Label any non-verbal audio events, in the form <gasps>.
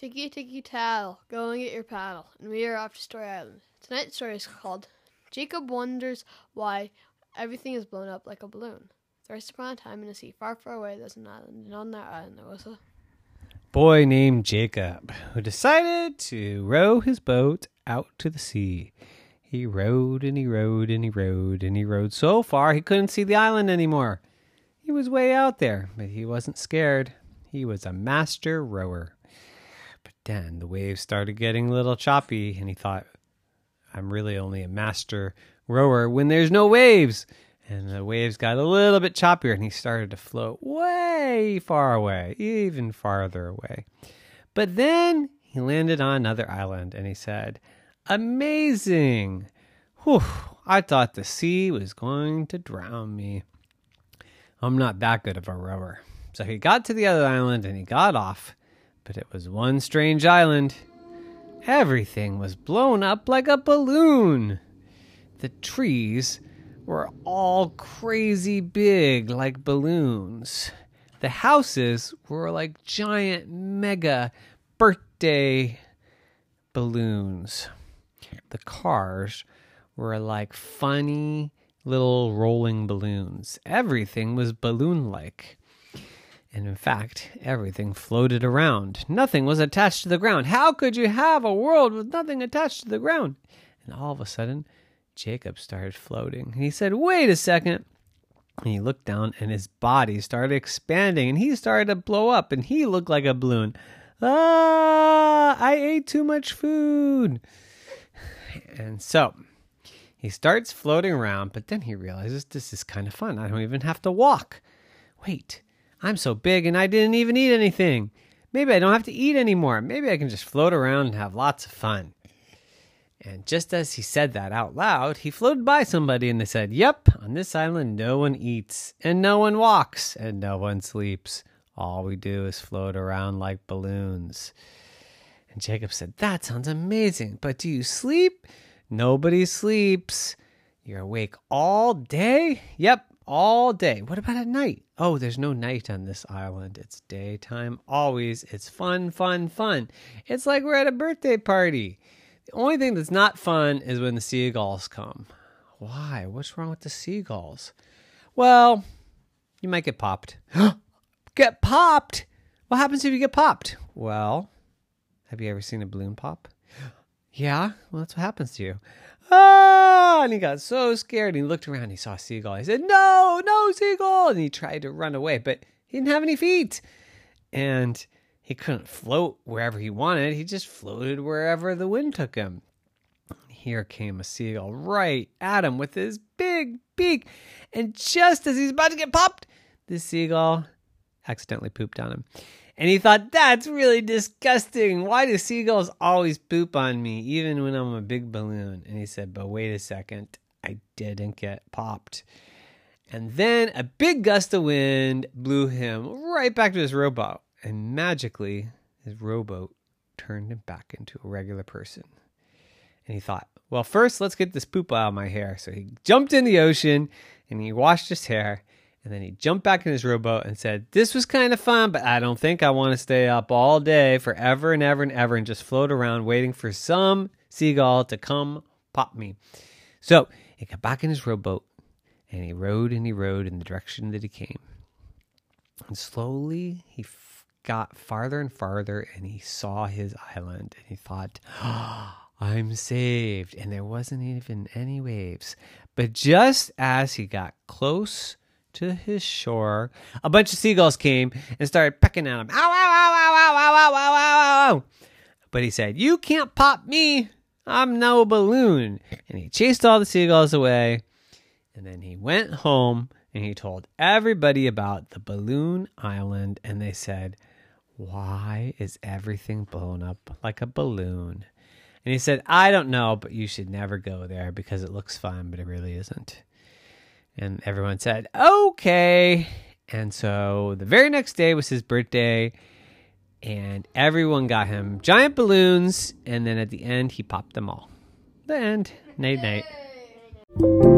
Tiki tiki tattle, go and get your paddle, and we are off to Story Island. Tonight's story is called Jacob Wonders Why Everything is Blown Up Like a Balloon. Thrice upon a time in a sea far, far away, there's an island, and on that island there was a boy named Jacob who decided to row his boat out to the sea. He rowed and he rowed and he rowed and he rowed so far he couldn't see the island anymore. He was way out there, but he wasn't scared. He was a master rower. Then the waves started getting a little choppy, and he thought, I'm really only a master rower when there's no waves. And the waves got a little bit choppier, and he started to float way far away, even farther away. But then he landed on another island, and he said, Amazing! Whew, I thought the sea was going to drown me. I'm not that good of a rower. So he got to the other island and he got off, but it was one strange island. Everything was blown up like a balloon. The trees were all crazy big like balloons. The houses were like giant mega birthday balloons. The cars were like funny little rolling balloons. Everything was balloon like. And in fact, everything floated around. Nothing was attached to the ground. How could you have a world with nothing attached to the ground? And all of a sudden, Jacob started floating. He said, Wait a second. And he looked down, and his body started expanding, and he started to blow up, and he looked like a balloon. Ah, I ate too much food. And so he starts floating around, but then he realizes this is kind of fun. I don't even have to walk. Wait, I'm so big and I didn't even eat anything. Maybe I don't have to eat anymore. Maybe I can just float around and have lots of fun. And just as he said that out loud, he floated by somebody and they said, Yep, on this island, no one eats, and no one walks, and no one sleeps. All we do is float around like balloons. And Jacob said, That sounds amazing, but do you sleep? Nobody sleeps. You're awake all day? Yep, all day. What about at night? Oh, there's no night on this island. It's daytime always. It's fun, fun, fun. It's like we're at a birthday party. The only thing that's not fun is when the seagulls come. Why? What's wrong with the seagulls? Well, you might get popped. <gasps> get popped? What happens if you get popped? Well, have you ever seen a balloon pop? <gasps> Yeah, well, that's what happens to you. Ah! And he got so scared. He looked around. He saw a seagull. He said, No, no, seagull. And he tried to run away, but he didn't have any feet. And he couldn't float wherever he wanted. He just floated wherever the wind took him. Here came a seagull right at him with his big beak. And just as he's about to get popped, the seagull accidentally pooped on him. And he thought, that's really disgusting. Why do seagulls always poop on me, even when I'm a big balloon? And he said, but wait a second, I didn't get popped. And then a big gust of wind blew him right back to his rowboat. And magically, his rowboat turned him back into a regular person. And he thought, well, first, let's get this poop out of my hair. So he jumped in the ocean and he washed his hair and then he jumped back in his rowboat and said, This was kind of fun, but I don't think I want to stay up all day forever and ever and ever and just float around waiting for some seagull to come pop me. So he got back in his rowboat and he rowed and he rowed in the direction that he came. And slowly he f- got farther and farther and he saw his island and he thought, oh, I'm saved. And there wasn't even any waves. But just as he got close to his shore, a bunch of seagulls came and started pecking at him. Ow, ow, ow, ow, ow, ow, ow, ow, ow. But he said, You can't pop me. I'm no balloon. And he chased all the seagulls away. And then he went home and he told everybody about the balloon island. And they said, Why is everything blown up like a balloon? And he said, I don't know, but you should never go there because it looks fun, but it really isn't. And everyone said, okay. And so the very next day was his birthday, and everyone got him giant balloons. And then at the end, he popped them all. The end. Night night.